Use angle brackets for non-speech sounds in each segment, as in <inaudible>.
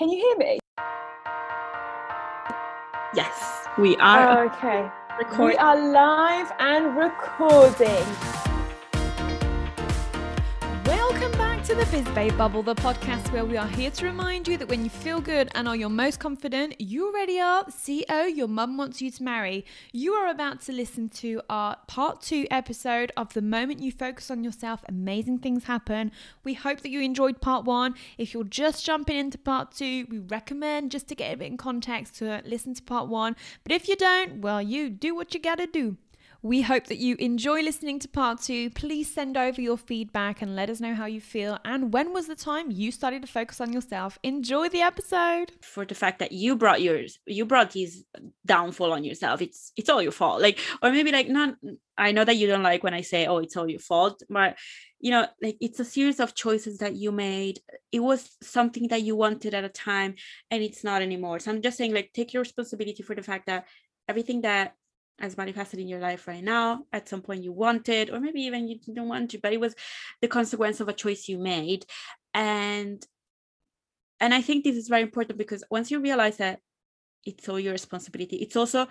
Can you hear me? Yes, we are. Okay. We are live and recording. To the BizBabe Bubble, the podcast where we are here to remind you that when you feel good and are your most confident, you already are CEO your mum wants you to marry. You are about to listen to our part two episode of The Moment You Focus on Yourself, Amazing Things Happen. We hope that you enjoyed part one. If you're just jumping into part two, we recommend just to get a bit in context to listen to part one. But if you don't, well, you do what you gotta do. We hope that you enjoy listening to part two. Please send over your feedback and let us know how you feel. And when was the time you started to focus on yourself? Enjoy the episode. For the fact that you brought yours, you brought this downfall on yourself. It's it's all your fault. Like, or maybe like not. I know that you don't like when I say, "Oh, it's all your fault," but you know, like it's a series of choices that you made. It was something that you wanted at a time, and it's not anymore. So I'm just saying, like, take your responsibility for the fact that everything that as manifested in your life right now. At some point you wanted or maybe even you didn't want to but it was the consequence of a choice you made. And and i think this is very important because once you realize that it's all your responsibility it's also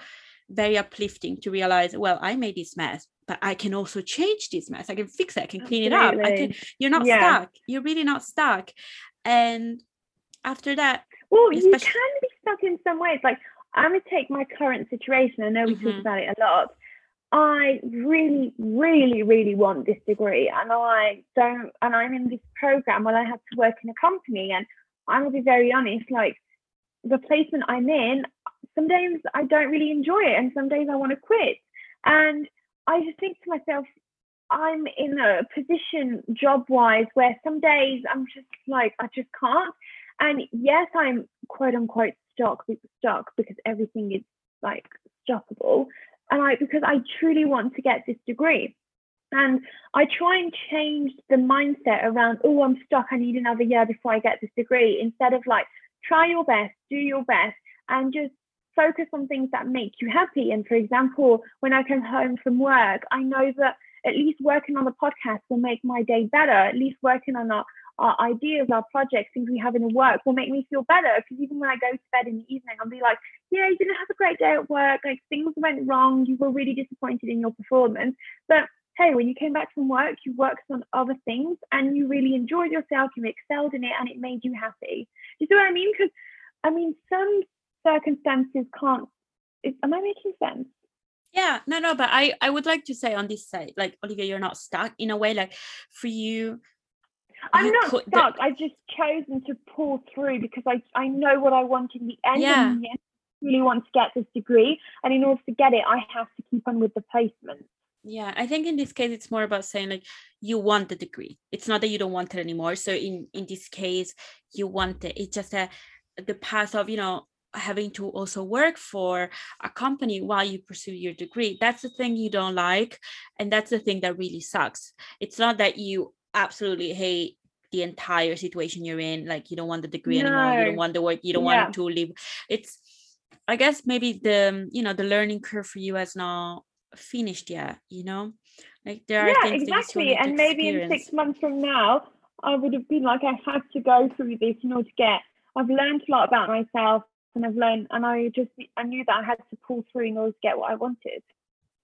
very uplifting to realize well i made this mess but i can also change this mess. I can fix it. I can clean Absolutely. it up. I can you're not yeah. stuck. You're really not stuck. And after that well you can be stuck in some ways. Like I'm going to take my current situation. I know we mm-hmm. talk about it a lot. I really, really, really want this degree, and I don't. And I'm in this program where I have to work in a company, and I'm gonna be very honest. Like the placement I'm in, some days I don't really enjoy it, and some days I want to quit. And I just think to myself, I'm in a position job wise where some days I'm just like I just can't. And yes, I'm quote unquote stuck stuck because everything is like stoppable. And I because I truly want to get this degree. And I try and change the mindset around, oh, I'm stuck, I need another year before I get this degree, instead of like, try your best, do your best, and just focus on things that make you happy. And for example, when I come home from work, I know that at least working on the podcast will make my day better. At least working on a, our ideas, our projects, things we have in the work will make me feel better. Because even when I go to bed in the evening, I'll be like, yeah, you didn't have a great day at work. Like things went wrong. You were really disappointed in your performance. But hey, when you came back from work, you worked on other things and you really enjoyed yourself. You excelled in it and it made you happy. Do You see what I mean? Because I mean, some circumstances can't. Am I making sense? yeah no no but i i would like to say on this side like olivia you're not stuck in a way like for you I'm not stuck. I've just chosen to pull through because I I know what I want in the end. Yeah. And I really want to get this degree, and in order to get it, I have to keep on with the placement. Yeah, I think in this case it's more about saying like you want the degree. It's not that you don't want it anymore. So in in this case, you want it. It's just a the path of you know having to also work for a company while you pursue your degree that's the thing you don't like and that's the thing that really sucks it's not that you absolutely hate the entire situation you're in like you don't want the degree no. anymore you don't want the work you don't yeah. want to leave it's i guess maybe the you know the learning curve for you has not finished yet you know like there yeah, are things exactly and maybe in six months from now i would have been like i have to go through this in order to get i've learned a lot about myself and i've learned and i just i knew that i had to pull through in order to get what i wanted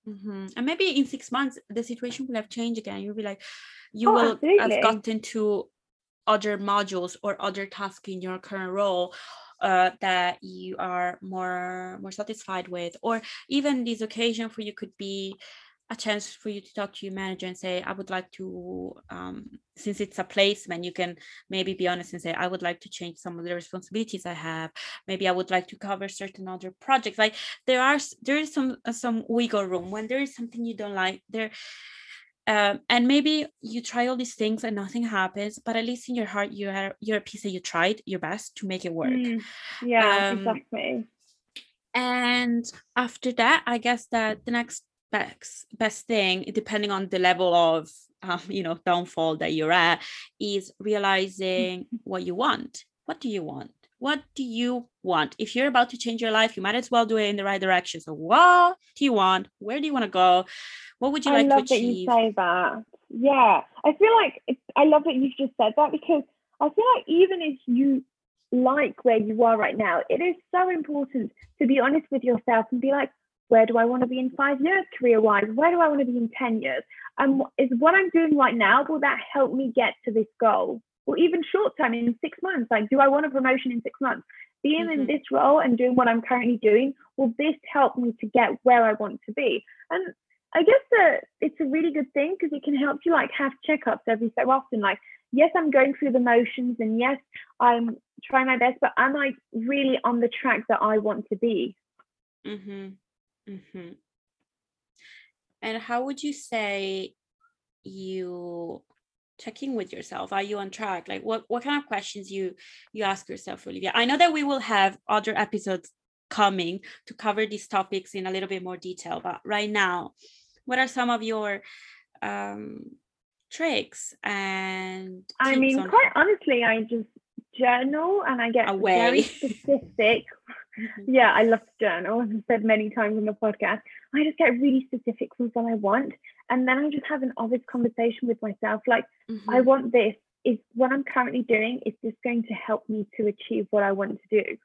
mm-hmm. and maybe in six months the situation will have changed again you'll be like you oh, will absolutely. have gotten to other modules or other tasks in your current role uh, that you are more more satisfied with or even this occasion for you could be a chance for you to talk to your manager and say i would like to um, since it's a placement you can maybe be honest and say i would like to change some of the responsibilities i have. Maybe i would like to cover certain other projects like there are there is some uh, some wiggle room. When there is something you don't like there um, and maybe you try all these things and nothing happens but at least in your heart you are you're a piece that you tried your best to make it work. Mm, yeah um, exactly. and after that i guess that the next best best thing depending on the level of um, you know downfall that you're at is realizing what you want. What do you want? What do you want? If you're about to change your life you might as well do it in the right direction. So what do you want? Where do you want to go? What would you I like love to achieve? that you say that. Yeah, I feel like I love that you've just said that because I feel like even if you like where you are right now, it is so important to be honest with yourself and be like, where do I want to be in five years career wise? Where do I want to be in 10 years? And is what I'm doing right now, will that help me get to this goal? Or even short term in six months, like, do I want a promotion in six months? Being mm-hmm. in this role and doing what I'm currently doing, will this help me to get where I want to be? And I guess that it's a really good thing because it can help you like have checkups every so often. Like, yes, I'm going through the motions and yes, I'm trying my best, but am I really on the track that I want to be? Mm-hmm. Mm-hmm. And how would you say you checking with yourself? Are you on track? Like what what kind of questions you you ask yourself, Olivia? I know that we will have other episodes coming to cover these topics in a little bit more detail, but right now, what are some of your um tricks and I mean, quite honestly, I just journal and I get Away. very <laughs> specific Mm-hmm. Yeah, I love to journal, as I've said many times on the podcast. I just get really specific with what I want. And then I just have an honest conversation with myself like, mm-hmm. I want this. Is what I'm currently doing, is this going to help me to achieve what I want to do?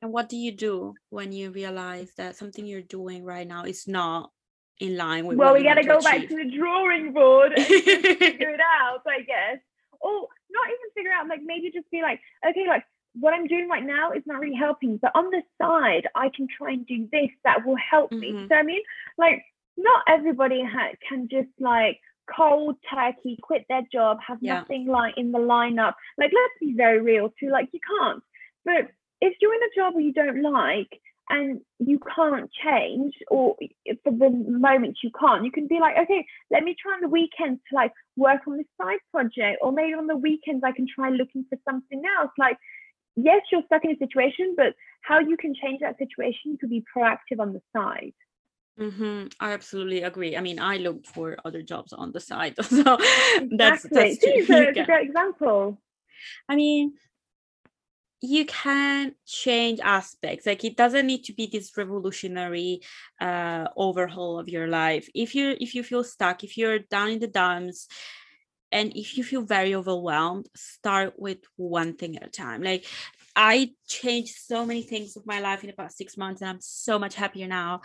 And what do you do when you realize that something you're doing right now is not in line with well we got to go back to the drawing board and figure <laughs> it out i guess or not even figure out like maybe just be like okay like what I'm doing right now is not really helping. But on the side, I can try and do this that will help mm-hmm. me. So I mean, like, not everybody ha- can just like cold turkey quit their job, have yeah. nothing like in the lineup. Like, let's be very real too. Like, you can't. But if you're in a job where you don't like and you can't change, or for the moment you can't, you can be like, okay, let me try on the weekends to like work on this side project, or maybe on the weekends I can try looking for something else. Like, yes, you're stuck in a situation, but how you can change that situation to be proactive on the side. Mm-hmm. I absolutely agree. I mean, I look for other jobs on the side, <laughs> so exactly. that's that's true. a great example. I mean, you can change aspects. Like it doesn't need to be this revolutionary uh, overhaul of your life. If you if you feel stuck, if you're down in the dumps, and if you feel very overwhelmed start with one thing at a time. Like i changed so many things with my life in about six months and i'm so much happier now.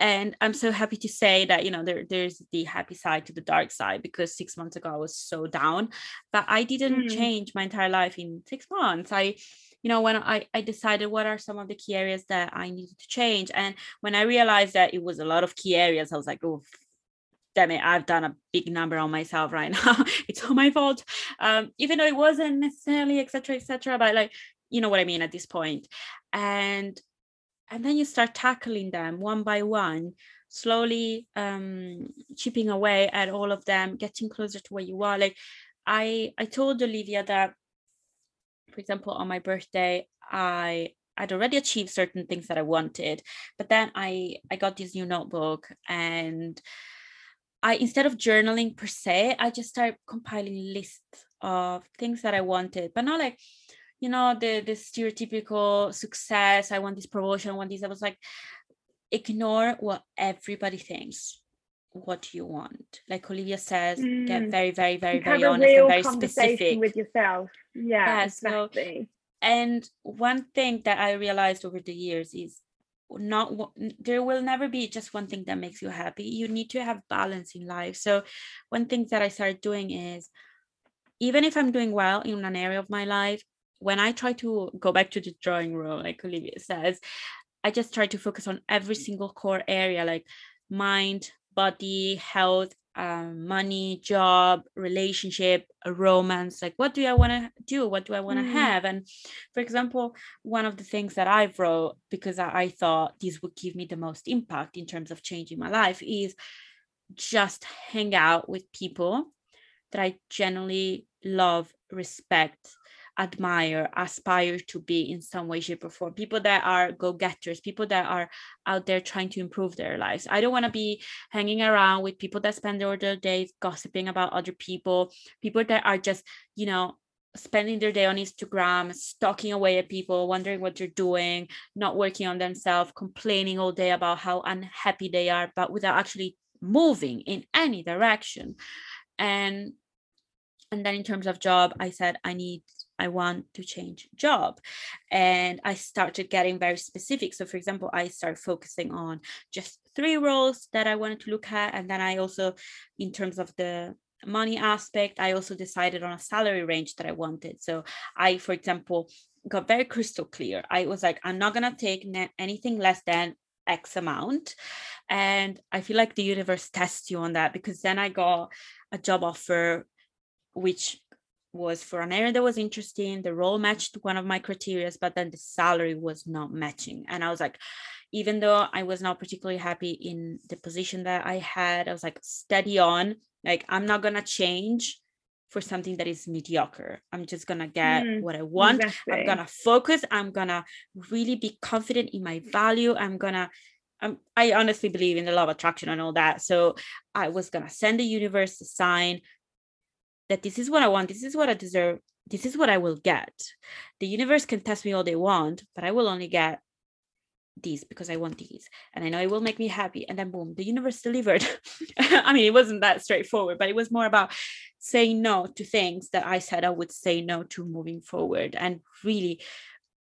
And i'm so happy to say that you know there, there's the happy side to the dark side because six months ago i was so down but i didn't mm. change my entire life in six months. I you know when I, I decided what are some of the key areas that i needed to change and when i realized that it was a lot of key areas i was like oh damn it, I've done a big number on myself right <laughs> now. it's all my fault. Um, even though it wasn't necessarily, etc., etc. but like, you know what I mean at this point. And and then you start tackling them one by one, slowly um chipping away at all of them, getting closer to where you are. Like I I told Olivia that, for example, on my birthday, I I'd already achieved certain things that I wanted, but then I I got this new notebook and I instead of journaling per se, I just started compiling lists of things that I wanted, but not like, you know, the the stereotypical success. I want this promotion, I want this. I was like, ignore what everybody thinks. What you want? Like Olivia says, mm. get very, very, very, very honest and very specific with yourself. Yeah, yeah exactly. So, and one thing that I realized over the years is not there will never be just one thing that makes you happy. You need to have balance in life. So one thing that i started doing is even if i'm doing well in an area of my life when i try to go back to the drawing room like olivia says i just try to focus on every mm. single core area like mind body health um, money, job, relationship, a romance. Like, what do I want to do? What do I want to mm. have? And for example, one of the things that I wrote because I, I thought this would give me the most impact in terms of changing my life is just hang out with people that I genuinely love, respect, admire, aspire to be in some way, shape, or form. People that are go getters, people that are out there trying to improve their lives. I don't want to be hanging around with people that spend all their days gossiping about other people, people that are just, you know, spending their day on Instagram, stalking away at people, wondering what they're doing, not working on themselves, complaining all day about how unhappy they are, but without actually moving in any direction. And and then in terms of job, I said I need I want to change job. And I started getting very specific. So, for example, I started focusing on just three roles that I wanted to look at. And then I also, in terms of the money aspect, I also decided on a salary range that I wanted. So, I, for example, got very crystal clear. I was like, I'm not going to take anything less than X amount. And I feel like the universe tests you on that because then I got a job offer, which was for an area that was interesting. The role matched one of my criteria, but then the salary was not matching. And I was like, even though I was not particularly happy in the position that I had, I was like, steady on. Like, I'm not going to change for something that is mediocre. I'm just gonna get mm, what I want. Exactly. I'm gonna focus. I'm gonna really be confident in my value. I'm gonna um, I honestly believe in the law of attraction and all that. So I was gonna send the universe a sign that this is what I want, this is what I deserve, this is what I will get. The universe can test me all they want, but I will only get these because I want these. And I know it will make me happy. And then boom, the universe delivered. <laughs> I mean, it wasn't that straightforward, but it was more about saying no to things that I said I would say no to moving forward. And really,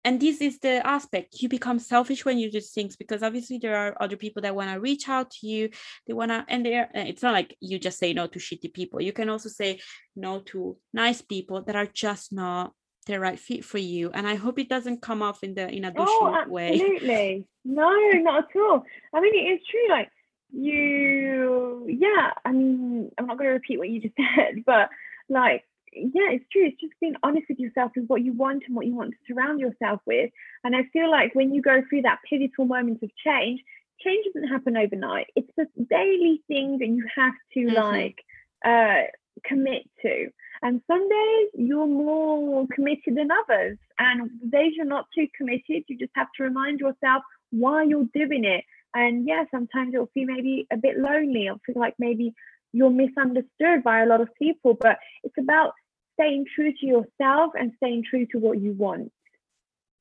and this is the aspect you become selfish when you do things because obviously there are other people that want to reach out to you they want to and they're uh, it's not like you just say no to shitty people. You can also say no to nice people that are just not the right fit for you. And i hope it doesn't come off in the in a oh, absolutely. way. absolutely. No <laughs> not at all. I mean it is true like you yeah i mean i'm not going to repeat what you just <laughs> said but like yeah, it's true. It's just being honest with yourself with what you want and what you want to surround yourself with. And I feel like when you go through that pivotal moment of change, change doesn't happen overnight. It's a daily thing that you have to mm-hmm. like uh, commit to. And some days you're more committed than others. And the days you're not too committed, you just have to remind yourself why you're doing it. And yeah, sometimes it'll feel maybe a bit lonely. It'll feel like maybe you're misunderstood by a lot of people, but it's about staying true to yourself and staying true to what you want.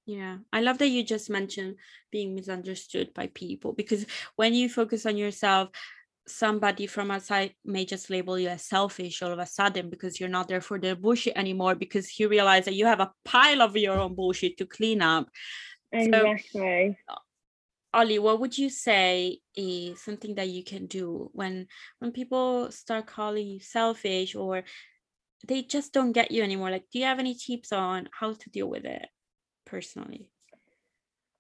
Yeah, I love that you just mentioned being misunderstood by people because when you focus on yourself, somebody from outside may just label you as selfish all of a sudden because you're not there for their bullshit anymore because you realize that you have a pile of your own bullshit to clean up. Exactly. So, Ollie, what would you say is something that you can do when when people start calling you selfish or they just don't get you anymore? Like, do you have any tips on how to deal with it personally?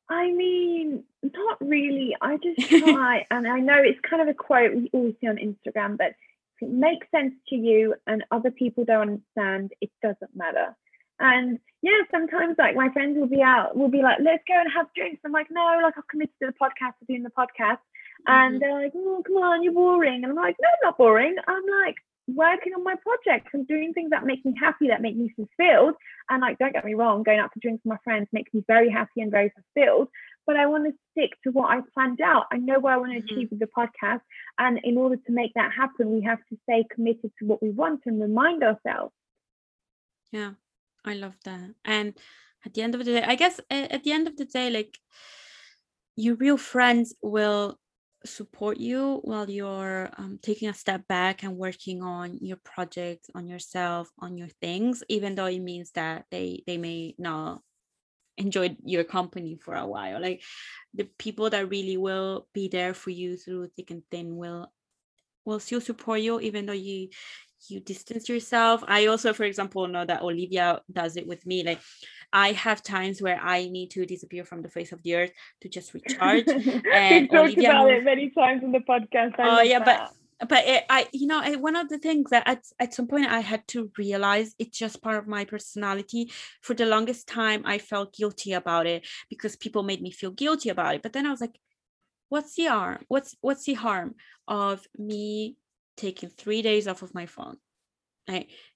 I mean, not really. I just <laughs> try, and I know it's kind of a quote we always see on Instagram, but if it makes sense to you and other people don't understand, it doesn't matter. And yeah, sometimes like my friends will be out, will be like, let's go and have drinks. I'm like, no, like I've committed to the podcast, to doing the podcast. Mm-hmm. And they're like, oh, come on, you're boring. And I'm like, no, I'm not boring. I'm like working on my projects and doing things that make me happy, that make me fulfilled. And like, don't get me wrong, going out for drinks with my friends makes me very happy and very fulfilled. But I want to stick to what I planned out. I know what I want to mm-hmm. achieve with the podcast. And in order to make that happen, we have to stay committed to what we want and remind ourselves. Yeah, I love that. And at the end of the day, I guess at the end of the day, like your real friends will support you while you're um, taking a step back and working on your project on yourself on your things even though it means that they they may not enjoy your company for a while. Like the people that really will be there for you through thick and thin will will still support you even though you you distance yourself. I also for example know that olivia does it with me. Like i have times where i need to disappear from the face of the earth to just <laughs> recharge and we talked olivia about it many times in the podcast I oh yeah that. but but it, I, you know, one of the things that at, at some point I had to realize it's just part of my personality. For the longest time, I felt guilty about it because people made me feel guilty about it. But then I was like, what's the harm? What's what's the harm of me taking three days off of my phone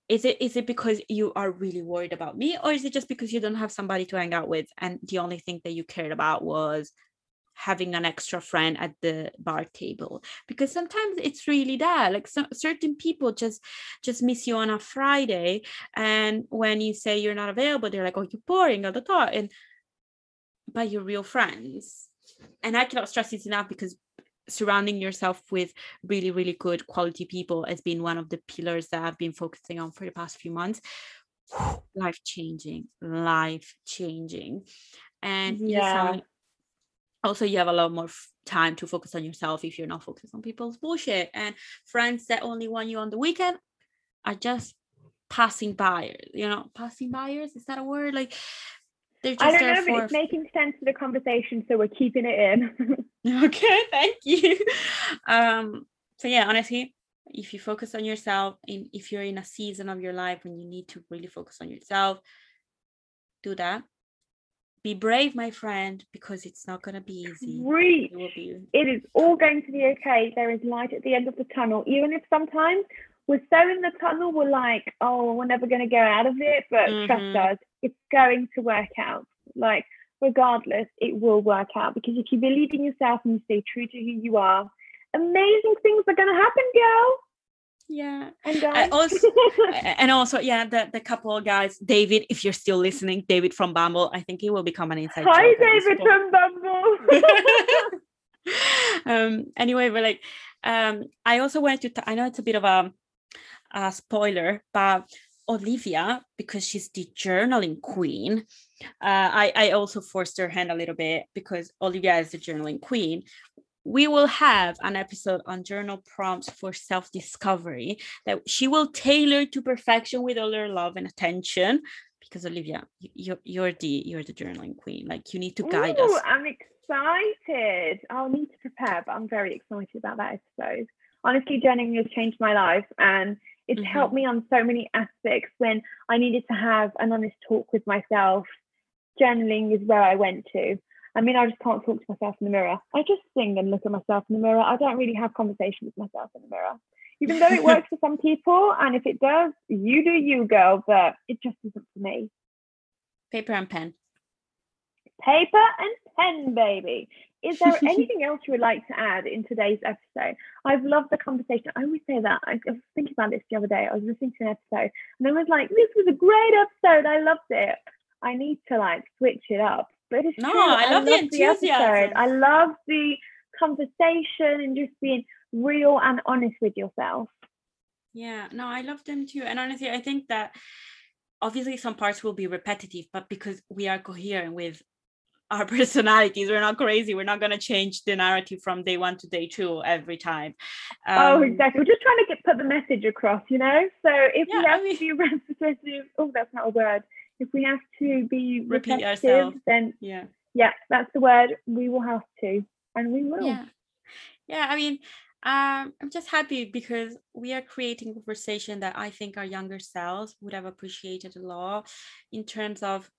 is it is it because you are really worried about me or is it just because you don't have somebody to hang out with and the only thing that you cared about was having an extra friend at the bar table? Because sometimes it's really that like certain people just just miss you on a friday and when you say you're not available they're like oh you're boring all the time and by your real friends. And i cannot stress this enough because surrounding yourself with really really good quality people has been one of the pillars that i've been focusing on for the past few months life changing, life changing. And Yeah. also you have a lot more f- time to focus on yourself if you're not focused on people's bullshit. And friends that only want you on the weekend are just passing by, you know, passing buyers, is that a word? Like they're just I don't know, but it's making sense of the conversation, so we're keeping it in. <laughs> okay thank you um so yeah honestly if you focus on yourself and if you're in a season of your life when you need to really focus on yourself do that be brave my friend because it's not going to be easy it will be It is all going to be okay. There is light at the end of the tunnel, even if sometimes we're so in the tunnel, we're like, oh, we're never going to get out of it. But trust Mhm. us, it's going to work out. Like, regardless, it will work out because if you believe in yourself and you stay true to who you are, amazing things are going to happen, girl. yeah And I guys. also <laughs> and also yeah the, the couple of guys david if you're still listening david from bumble i think he will become an inside Hi, David from Bumble. <laughs> um anyway but like um i also wanted to t- i know it's a bit of a, a spoiler but olivia because she's the journaling queen uh i i also forced her hand a little bit because olivia is the journaling queen we will have an episode on journal prompts for self-discovery that she will tailor to perfection with all her love and attention because olivia you, you're, you're the you're the journaling queen like you need to guide Ooh, us I'm excited. I'll need to prepare, but I'm very excited about that episode. Honestly, journaling has changed my life and it's Mhm. helped me on so many aspects when I needed to have an honest talk with myself. Journaling is where I went to. I mean, I just can't talk to myself in the mirror. I just sing and look at myself in the mirror. I don't really have conversation with myself in the mirror. Even though it <laughs> works for some people, and if it does, you do you, girl, but it just isn't for me. paper and pen paper and pen, baby. Is <laughs> there anything else you would like to add in today's episode? I've loved the conversation. I always say that. I I was thinking about this the other day. I was listening to an episode and I was like, this was a great episode. I loved it. I need to like switch it up. But it's No, true. I love the episode. enthusiasm. I love the conversation and just being real and honest with yourself. Yeah, no, I love them too. And honestly, I think that obviously some parts will be repetitive, but because we are coherent with our <laughs> personalities, we're not crazy. We're not going to change the narrative from day one to day two every time. oh, Um, exactly. We're just trying to get put the message across, you know. So if Yeah, we I have mean- to be <laughs> repetitive, oh, that's not a word. If we have to be Repeat ourselves. then Yeah. yeah, that's the word. We will have to, and we will. Yeah. Yeah. I mean, um, I'm just happy because we are creating conversation that I think our younger selves would have appreciated a lot in terms of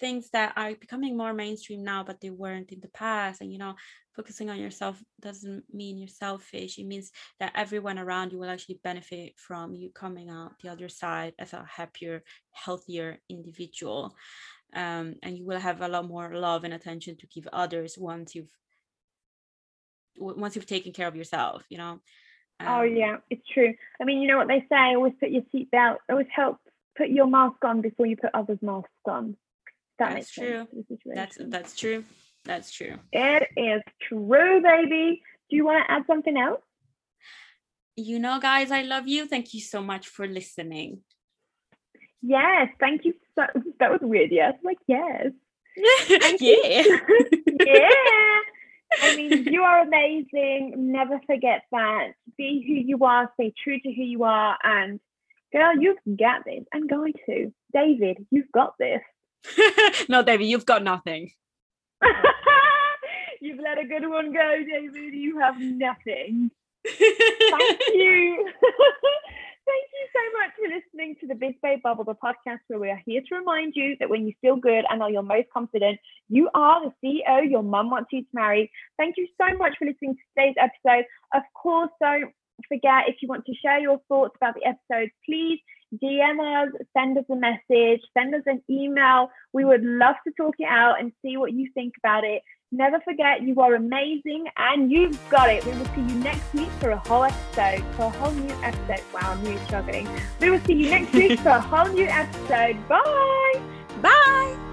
things that are becoming more mainstream now, but they weren't in the past. And you know, focusing on yourself doesn't mean you're selfish. It means that everyone around you will actually benefit from you coming out the other side as a happier, healthier individual. Um, and you will have a lot more love and attention to give others once you've once you've taken care of yourself, you know. Oh Um, yeah, it's true. I mean, you know what they say? Always put your seatbelt. Always help put your mask on before you put others' masks on. That That's true. sense. to the That's that's true. That's true. It is true, baby. Do you want to add something else? You know, guys, I love you. Thank you so much for listening. Yes, thank you. So, that was weird. Yes, like yes. <laughs> yeah. <laughs> <laughs> yeah. I mean, you are amazing. Never forget that. Be who you are, stay true to who you are, and girl, you've got this. And guy too. David, you've got this. <laughs> no, David, you've got nothing. <laughs> you've let a good one go, David. You have nothing. Thank <laughs> you. Thank you so much for listening to the Biz Babe Bubble, the podcast where we are here to remind you that when you feel good and are your most confident, you are the CEO your mum wants you to marry. Thank you so much for listening to today's episode. Of course, don't forget if you want to share your thoughts about the episode, please DM us, send us a message, send us an email. We would love to talk it out and see what you think about it. Never forget, you are amazing and you've got it. We will see you next week for a whole episode, for a whole new episode. Wow, I'm really struggling. We will see you next week for a whole new episode. Bye. Bye.